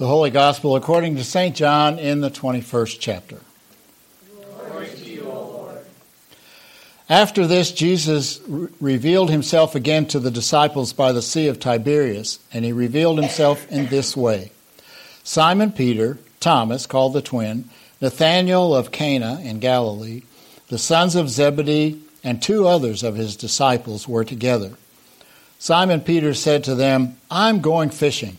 The Holy Gospel according to St. John in the 21st chapter. You, After this, Jesus re- revealed himself again to the disciples by the Sea of Tiberias, and he revealed himself in this way Simon Peter, Thomas, called the twin, Nathanael of Cana in Galilee, the sons of Zebedee, and two others of his disciples were together. Simon Peter said to them, I'm going fishing.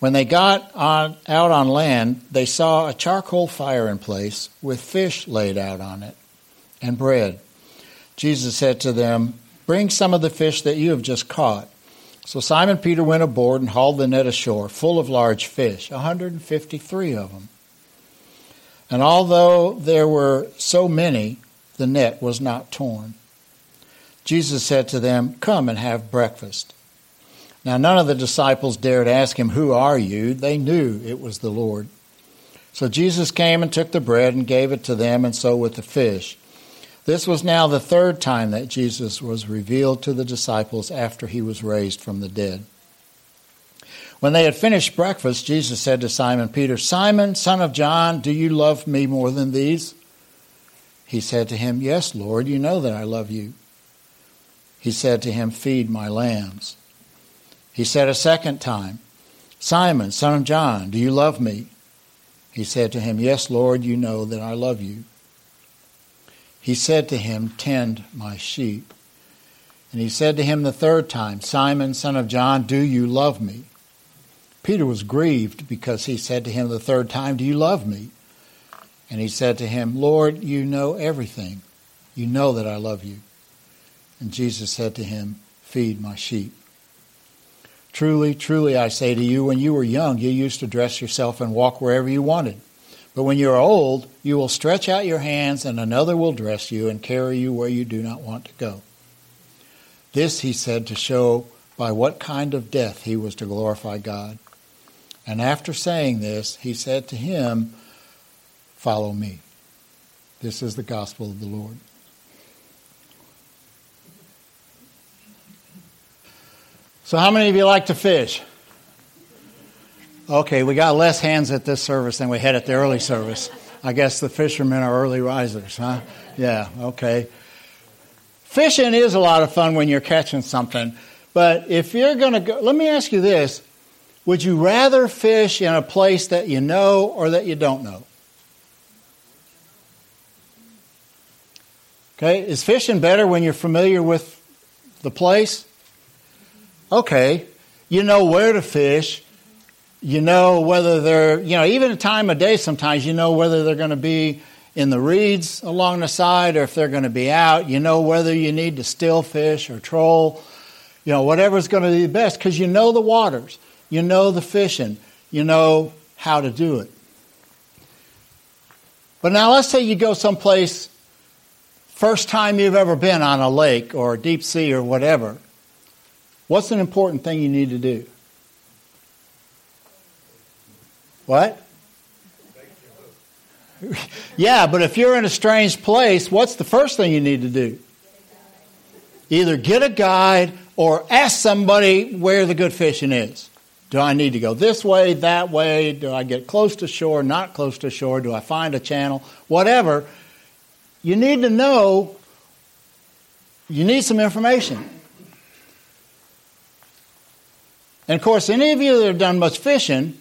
When they got on, out on land, they saw a charcoal fire in place with fish laid out on it and bread. Jesus said to them, Bring some of the fish that you have just caught. So Simon Peter went aboard and hauled the net ashore, full of large fish, 153 of them. And although there were so many, the net was not torn. Jesus said to them, Come and have breakfast. Now, none of the disciples dared ask him, Who are you? They knew it was the Lord. So Jesus came and took the bread and gave it to them, and so with the fish. This was now the third time that Jesus was revealed to the disciples after he was raised from the dead. When they had finished breakfast, Jesus said to Simon Peter, Simon, son of John, do you love me more than these? He said to him, Yes, Lord, you know that I love you. He said to him, Feed my lambs. He said a second time, Simon, son of John, do you love me? He said to him, Yes, Lord, you know that I love you. He said to him, Tend my sheep. And he said to him the third time, Simon, son of John, do you love me? Peter was grieved because he said to him the third time, Do you love me? And he said to him, Lord, you know everything. You know that I love you. And Jesus said to him, Feed my sheep. Truly, truly, I say to you, when you were young, you used to dress yourself and walk wherever you wanted. But when you are old, you will stretch out your hands, and another will dress you and carry you where you do not want to go. This he said to show by what kind of death he was to glorify God. And after saying this, he said to him, Follow me. This is the gospel of the Lord. So, how many of you like to fish? Okay, we got less hands at this service than we had at the early service. I guess the fishermen are early risers, huh? Yeah, okay. Fishing is a lot of fun when you're catching something, but if you're going to go, let me ask you this would you rather fish in a place that you know or that you don't know? Okay, is fishing better when you're familiar with the place? Okay, you know where to fish. You know whether they're, you know, even a time of day sometimes you know whether they're going to be in the reeds along the side or if they're going to be out. You know whether you need to still fish or troll, you know, whatever's going to be the best because you know the waters, you know the fishing, you know how to do it. But now let's say you go someplace, first time you've ever been on a lake or deep sea or whatever What's an important thing you need to do? What? yeah, but if you're in a strange place, what's the first thing you need to do? Either get a guide or ask somebody where the good fishing is. Do I need to go this way, that way? Do I get close to shore, not close to shore? Do I find a channel? Whatever. You need to know, you need some information. And of course, any of you that have done much fishing,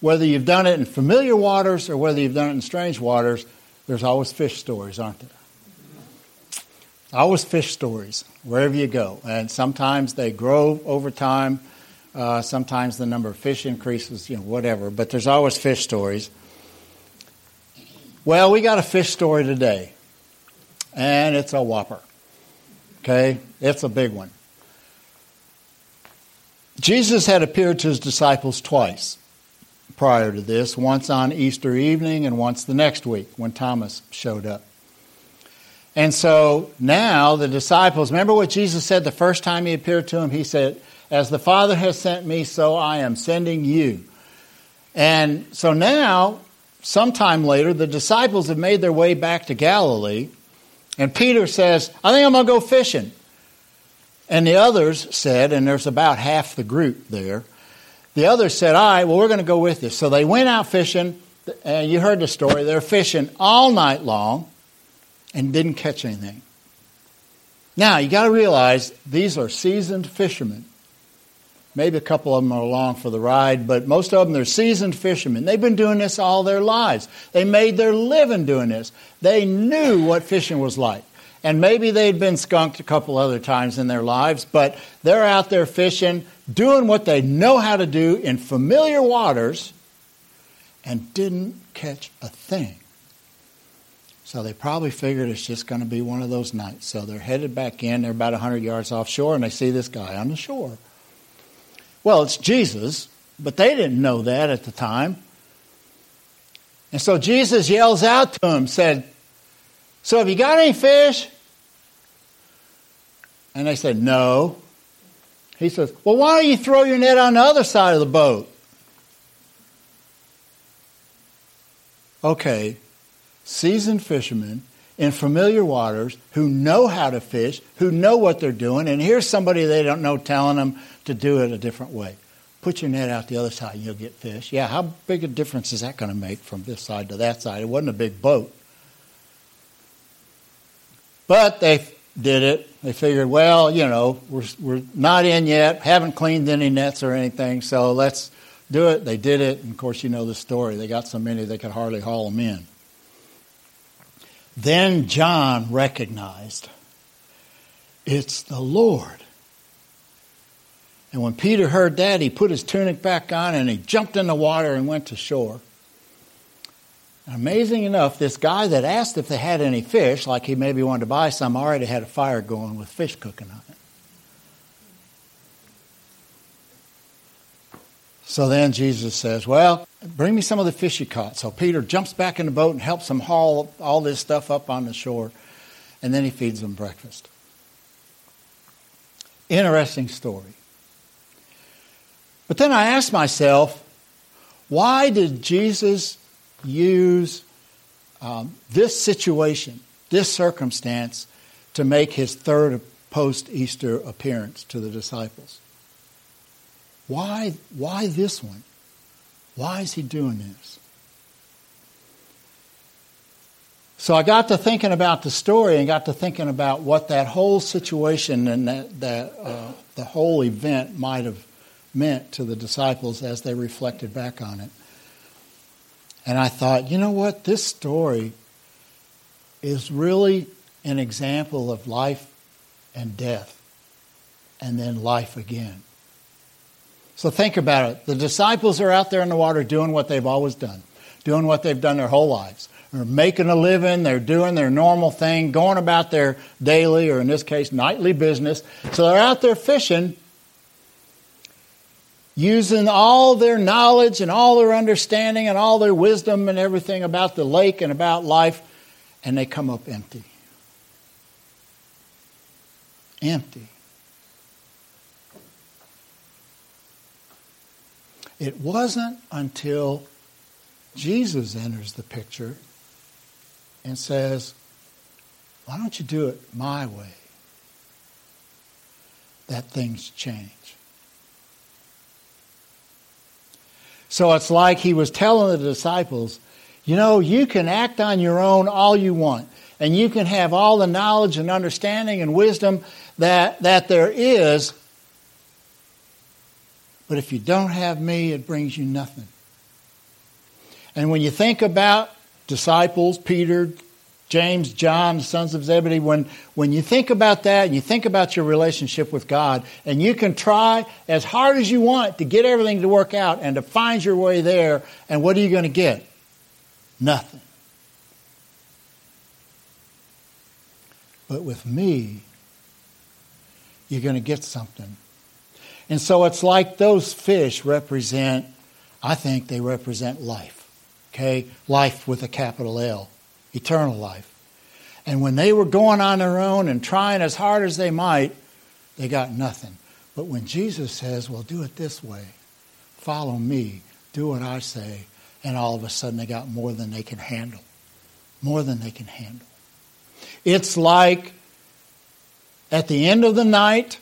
whether you've done it in familiar waters or whether you've done it in strange waters, there's always fish stories, aren't there? Always fish stories wherever you go. And sometimes they grow over time. Uh, sometimes the number of fish increases, you know, whatever. But there's always fish stories. Well, we got a fish story today, and it's a whopper. Okay? It's a big one. Jesus had appeared to his disciples twice prior to this, once on Easter evening and once the next week when Thomas showed up. And so now the disciples, remember what Jesus said the first time he appeared to them? He said, As the Father has sent me, so I am sending you. And so now, sometime later, the disciples have made their way back to Galilee, and Peter says, I think I'm going to go fishing. And the others said, and there's about half the group there, the others said, All right, well, we're going to go with you. So they went out fishing, and you heard the story. They're fishing all night long and didn't catch anything. Now, you got to realize these are seasoned fishermen. Maybe a couple of them are along for the ride, but most of them they're seasoned fishermen. They've been doing this all their lives. They made their living doing this. They knew what fishing was like. And maybe they'd been skunked a couple other times in their lives, but they're out there fishing, doing what they know how to do in familiar waters, and didn't catch a thing. So they probably figured it's just going to be one of those nights. So they're headed back in. They're about 100 yards offshore, and they see this guy on the shore. Well, it's Jesus, but they didn't know that at the time. And so Jesus yells out to him, said, So have you got any fish? And they said, No. He says, Well, why don't you throw your net on the other side of the boat? Okay, seasoned fishermen in familiar waters who know how to fish, who know what they're doing, and here's somebody they don't know telling them to do it a different way. Put your net out the other side and you'll get fish. Yeah, how big a difference is that going to make from this side to that side? It wasn't a big boat. But they did it. They figured, well, you know, we're, we're not in yet, haven't cleaned any nets or anything, so let's do it. They did it, and of course, you know the story. They got so many they could hardly haul them in. Then John recognized it's the Lord. And when Peter heard that, he put his tunic back on and he jumped in the water and went to shore. Amazing enough, this guy that asked if they had any fish, like he maybe wanted to buy some, already had a fire going with fish cooking on it. So then Jesus says, Well, Bring me some of the fish you caught. So Peter jumps back in the boat and helps them haul all this stuff up on the shore. And then he feeds them breakfast. Interesting story. But then I asked myself, why did Jesus use um, this situation, this circumstance, to make his third post Easter appearance to the disciples? Why, why this one? Why is he doing this? So I got to thinking about the story and got to thinking about what that whole situation and that, that uh, the whole event might have meant to the disciples as they reflected back on it. And I thought, you know what? This story is really an example of life and death and then life again. So think about it. The disciples are out there in the water doing what they've always done, doing what they've done their whole lives. They're making a living, they're doing their normal thing, going about their daily, or in this case, nightly business. So they're out there fishing, using all their knowledge and all their understanding and all their wisdom and everything about the lake and about life, and they come up empty. Empty. It wasn't until Jesus enters the picture and says, Why don't you do it my way? that things change. So it's like he was telling the disciples, you know, you can act on your own all you want, and you can have all the knowledge and understanding and wisdom that, that there is, but if you don't have me, it brings you nothing. And when you think about disciples, Peter, James, John, sons of Zebedee, when, when you think about that and you think about your relationship with God, and you can try as hard as you want to get everything to work out and to find your way there, and what are you going to get? Nothing. But with me, you're going to get something. And so it's like those fish represent, I think they represent life. Okay? Life with a capital L eternal life. And when they were going on their own and trying as hard as they might, they got nothing. But when Jesus says, well, do it this way, follow me, do what I say, and all of a sudden they got more than they can handle. More than they can handle. It's like at the end of the night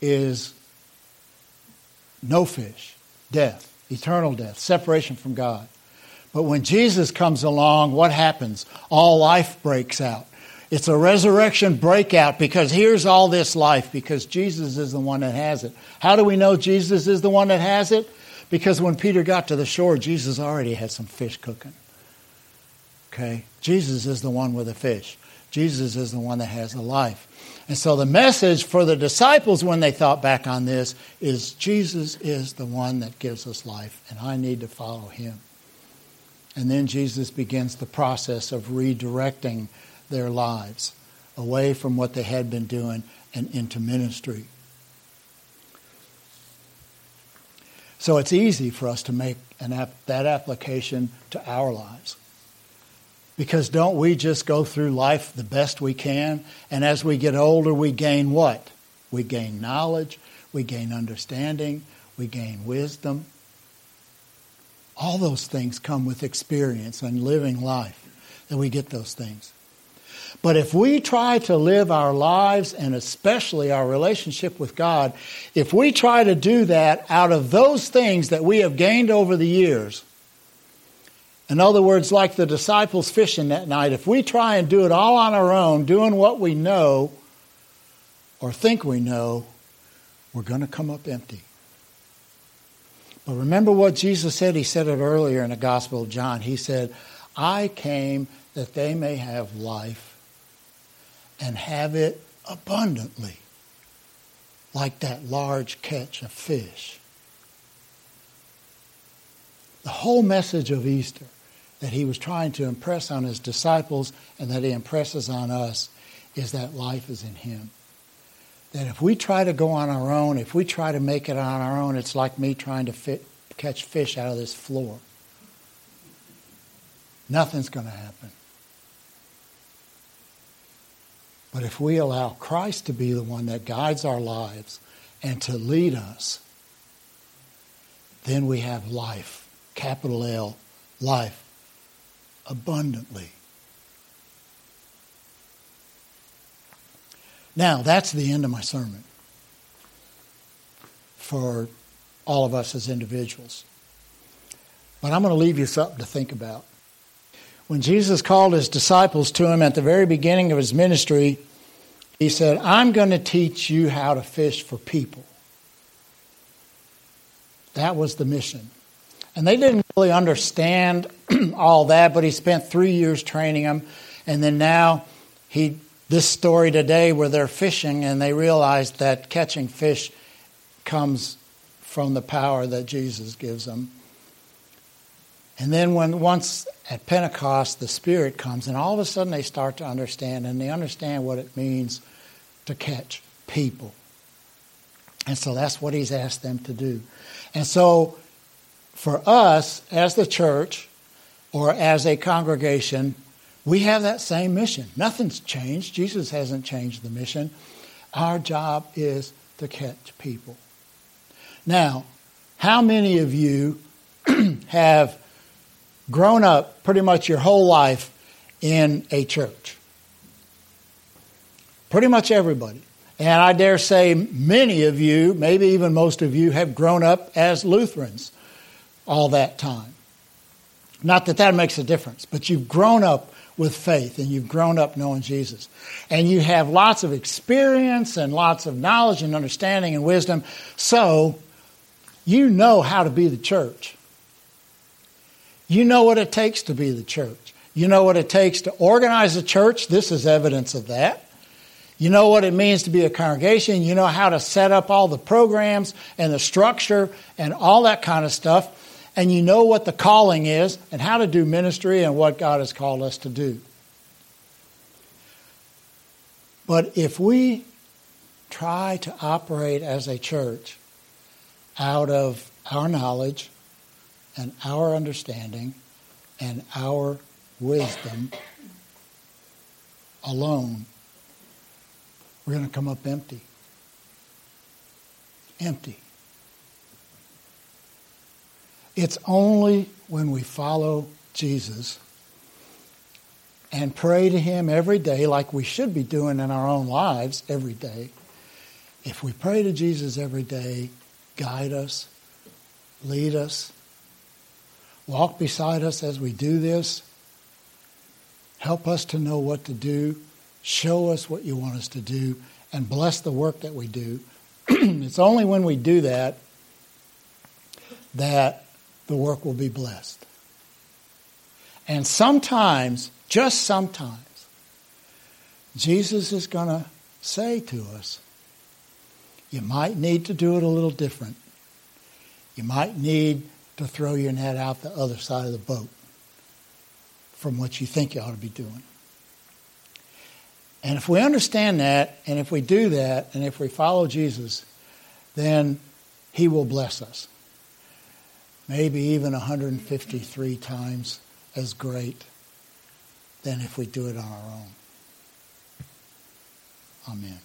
is no fish, death, eternal death, separation from God. But when Jesus comes along, what happens? All life breaks out. It's a resurrection breakout because here's all this life because Jesus is the one that has it. How do we know Jesus is the one that has it? Because when Peter got to the shore, Jesus already had some fish cooking. Okay? Jesus is the one with the fish. Jesus is the one that has the life. And so the message for the disciples when they thought back on this is Jesus is the one that gives us life, and I need to follow him. And then Jesus begins the process of redirecting their lives away from what they had been doing and into ministry. So it's easy for us to make ap- that application to our lives. Because don't we just go through life the best we can? And as we get older, we gain what? We gain knowledge, we gain understanding, we gain wisdom. All those things come with experience and living life, that we get those things. But if we try to live our lives and especially our relationship with God, if we try to do that out of those things that we have gained over the years, in other words, like the disciples fishing that night, if we try and do it all on our own, doing what we know or think we know, we're going to come up empty. But remember what Jesus said? He said it earlier in the Gospel of John. He said, I came that they may have life and have it abundantly, like that large catch of fish. The whole message of Easter that he was trying to impress on his disciples and that he impresses on us is that life is in him that if we try to go on our own, if we try to make it on our own, it's like me trying to fit, catch fish out of this floor. Nothing's going to happen. But if we allow Christ to be the one that guides our lives and to lead us, then we have life, capital L, life, abundantly. Now, that's the end of my sermon for all of us as individuals. But I'm going to leave you something to think about. When Jesus called his disciples to him at the very beginning of his ministry, he said, I'm going to teach you how to fish for people. That was the mission. And they didn't really understand all that, but he spent three years training them. And then now he this story today where they're fishing and they realize that catching fish comes from the power that Jesus gives them. And then when once at Pentecost the Spirit comes and all of a sudden they start to understand and they understand what it means to catch people. And so that's what he's asked them to do. And so for us as the church or as a congregation, we have that same mission. Nothing's changed. Jesus hasn't changed the mission. Our job is to catch people. Now, how many of you have grown up pretty much your whole life in a church? Pretty much everybody. And I dare say many of you, maybe even most of you, have grown up as Lutherans all that time. Not that that makes a difference, but you've grown up with faith and you've grown up knowing Jesus. And you have lots of experience and lots of knowledge and understanding and wisdom. So you know how to be the church. You know what it takes to be the church. You know what it takes to organize a church? This is evidence of that. You know what it means to be a congregation. You know how to set up all the programs and the structure and all that kind of stuff. And you know what the calling is and how to do ministry and what God has called us to do. But if we try to operate as a church out of our knowledge and our understanding and our wisdom alone, we're going to come up empty. Empty. It's only when we follow Jesus and pray to Him every day, like we should be doing in our own lives every day. If we pray to Jesus every day, guide us, lead us, walk beside us as we do this, help us to know what to do, show us what you want us to do, and bless the work that we do. it's only when we do that that the work will be blessed. And sometimes just sometimes, Jesus is going to say to us, you might need to do it a little different. You might need to throw your net out the other side of the boat from what you think you ought to be doing. And if we understand that, and if we do that, and if we follow Jesus, then he will bless us. Maybe even 153 times as great than if we do it on our own. Amen.